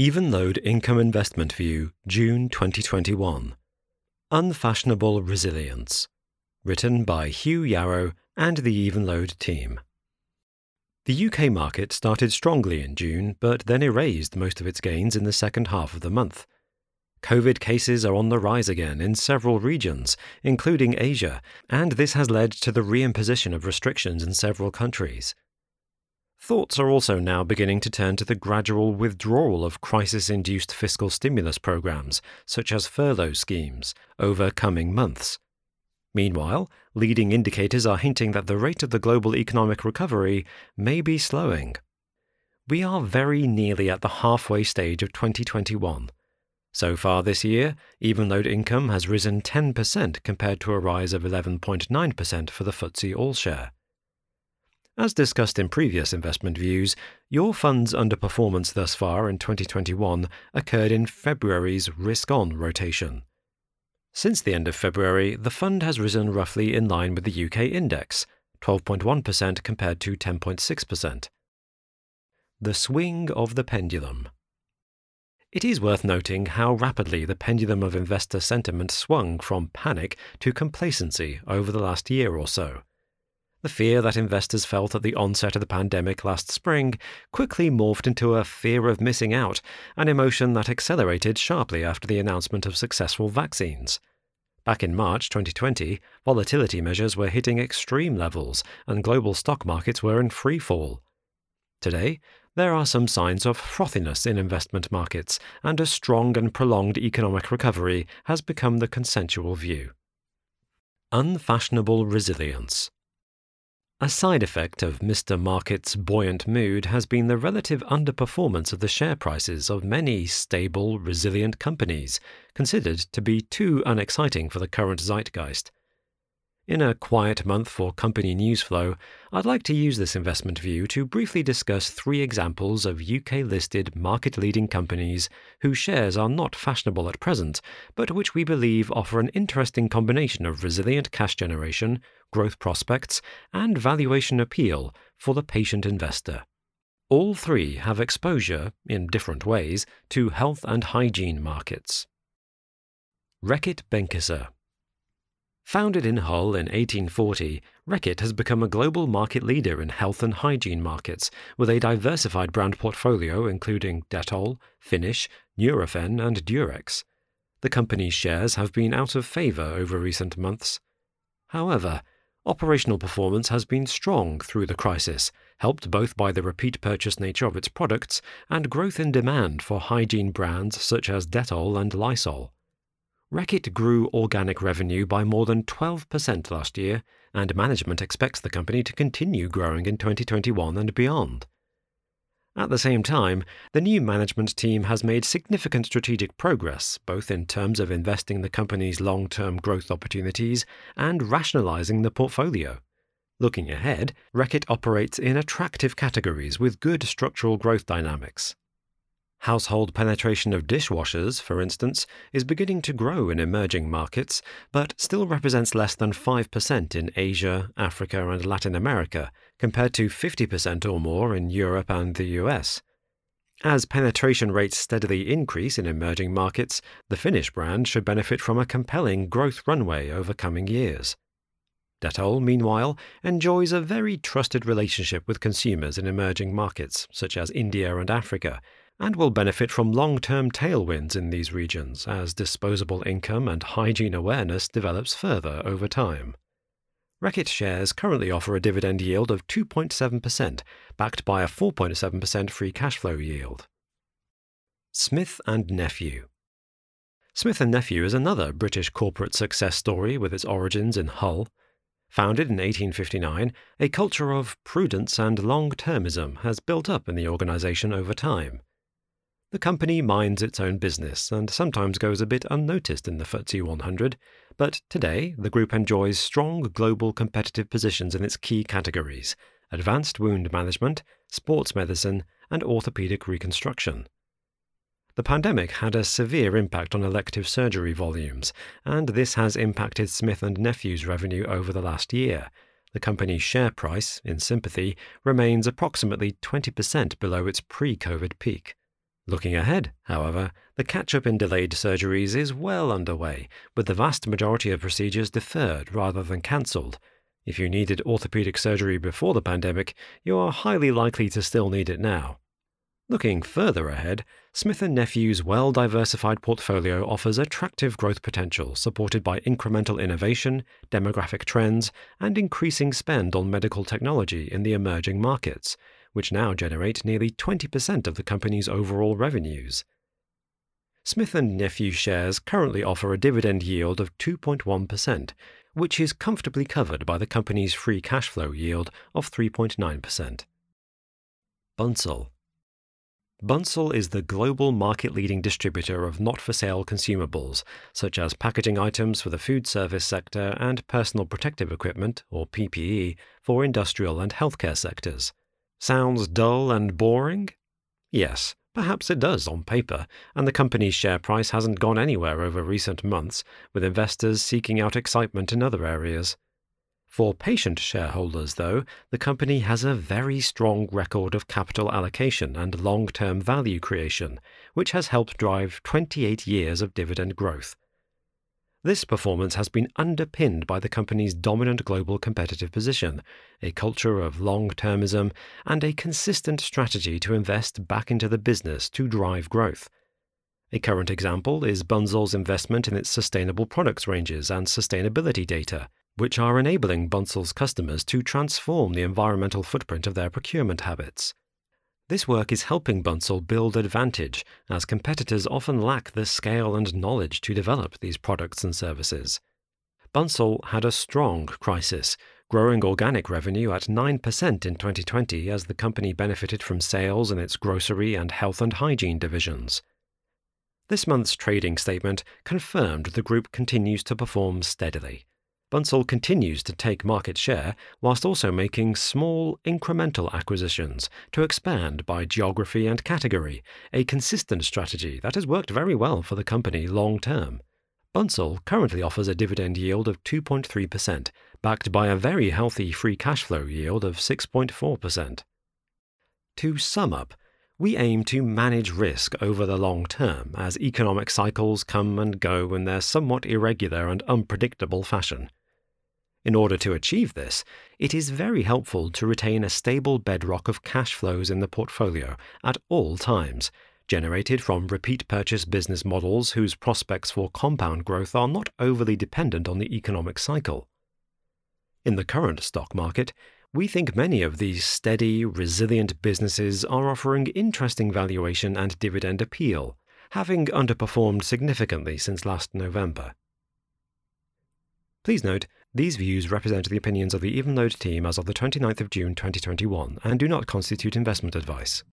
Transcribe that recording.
Evenlode Income Investment View, June 2021. Unfashionable Resilience. Written by Hugh Yarrow and the Evenlode team. The UK market started strongly in June, but then erased most of its gains in the second half of the month. COVID cases are on the rise again in several regions, including Asia, and this has led to the reimposition of restrictions in several countries. Thoughts are also now beginning to turn to the gradual withdrawal of crisis induced fiscal stimulus programs, such as furlough schemes, over coming months. Meanwhile, leading indicators are hinting that the rate of the global economic recovery may be slowing. We are very nearly at the halfway stage of 2021. So far this year, Evenlode income has risen 10% compared to a rise of 11.9% for the FTSE All Share. As discussed in previous investment views, your fund's underperformance thus far in 2021 occurred in February's risk on rotation. Since the end of February, the fund has risen roughly in line with the UK index, 12.1% compared to 10.6%. The swing of the pendulum. It is worth noting how rapidly the pendulum of investor sentiment swung from panic to complacency over the last year or so. The fear that investors felt at the onset of the pandemic last spring quickly morphed into a fear of missing out, an emotion that accelerated sharply after the announcement of successful vaccines. Back in March 2020, volatility measures were hitting extreme levels and global stock markets were in free fall. Today, there are some signs of frothiness in investment markets, and a strong and prolonged economic recovery has become the consensual view. Unfashionable resilience. A side effect of Mr. Market's buoyant mood has been the relative underperformance of the share prices of many stable, resilient companies, considered to be too unexciting for the current zeitgeist. In a quiet month for company news flow, I'd like to use this investment view to briefly discuss three examples of UK listed market leading companies whose shares are not fashionable at present, but which we believe offer an interesting combination of resilient cash generation, growth prospects, and valuation appeal for the patient investor. All three have exposure, in different ways, to health and hygiene markets. Reckitt Benckiser Founded in Hull in 1840, Reckitt has become a global market leader in health and hygiene markets, with a diversified brand portfolio including Dettol, Finish, Nurofen, and Durex. The company's shares have been out of favour over recent months. However, operational performance has been strong through the crisis, helped both by the repeat purchase nature of its products and growth in demand for hygiene brands such as Dettol and Lysol. Reckitt grew organic revenue by more than 12% last year, and management expects the company to continue growing in 2021 and beyond. At the same time, the new management team has made significant strategic progress, both in terms of investing the company's long term growth opportunities and rationalizing the portfolio. Looking ahead, Reckitt operates in attractive categories with good structural growth dynamics, Household penetration of dishwashers, for instance, is beginning to grow in emerging markets, but still represents less than 5% in Asia, Africa, and Latin America, compared to 50% or more in Europe and the US. As penetration rates steadily increase in emerging markets, the Finish brand should benefit from a compelling growth runway over coming years. Dettol, meanwhile, enjoys a very trusted relationship with consumers in emerging markets, such as India and Africa, and will benefit from long term tailwinds in these regions as disposable income and hygiene awareness develops further over time. Reckitt shares currently offer a dividend yield of 2.7%, backed by a 4.7% free cash flow yield. Smith and Nephew Smith and Nephew is another British corporate success story with its origins in Hull. Founded in 1859, a culture of prudence and long termism has built up in the organisation over time. The company minds its own business and sometimes goes a bit unnoticed in the FTSE 100, but today the group enjoys strong global competitive positions in its key categories advanced wound management, sports medicine, and orthopedic reconstruction. The pandemic had a severe impact on elective surgery volumes, and this has impacted Smith and Nephew's revenue over the last year. The company's share price, in sympathy, remains approximately 20% below its pre COVID peak. Looking ahead, however, the catch up in delayed surgeries is well underway, with the vast majority of procedures deferred rather than cancelled. If you needed orthopedic surgery before the pandemic, you are highly likely to still need it now. Looking further ahead, Smith & Nephew's well-diversified portfolio offers attractive growth potential supported by incremental innovation, demographic trends, and increasing spend on medical technology in the emerging markets, which now generate nearly 20% of the company's overall revenues. Smith & Nephew shares currently offer a dividend yield of 2.1%, which is comfortably covered by the company's free cash flow yield of 3.9%. Bunzl Bunzl is the global market leading distributor of not for sale consumables, such as packaging items for the food service sector and personal protective equipment, or PPE, for industrial and healthcare sectors. Sounds dull and boring? Yes, perhaps it does on paper, and the company's share price hasn't gone anywhere over recent months, with investors seeking out excitement in other areas. For patient shareholders, though, the company has a very strong record of capital allocation and long term value creation, which has helped drive 28 years of dividend growth. This performance has been underpinned by the company's dominant global competitive position, a culture of long termism, and a consistent strategy to invest back into the business to drive growth. A current example is Bunzl's investment in its sustainable products ranges and sustainability data which are enabling Bunzl's customers to transform the environmental footprint of their procurement habits. This work is helping Bunzl build advantage, as competitors often lack the scale and knowledge to develop these products and services. Bunzl had a strong crisis, growing organic revenue at 9% in 2020 as the company benefited from sales in its grocery and health and hygiene divisions. This month's trading statement confirmed the group continues to perform steadily. Bunzl continues to take market share whilst also making small, incremental acquisitions to expand by geography and category, a consistent strategy that has worked very well for the company long term. Bunzl currently offers a dividend yield of 2.3%, backed by a very healthy free cash flow yield of 6.4%. To sum up, we aim to manage risk over the long term as economic cycles come and go in their somewhat irregular and unpredictable fashion. In order to achieve this, it is very helpful to retain a stable bedrock of cash flows in the portfolio at all times, generated from repeat purchase business models whose prospects for compound growth are not overly dependent on the economic cycle. In the current stock market, we think many of these steady, resilient businesses are offering interesting valuation and dividend appeal, having underperformed significantly since last November. Please note, these views represent the opinions of the Evenlode team as of the 29th of June 2021 and do not constitute investment advice.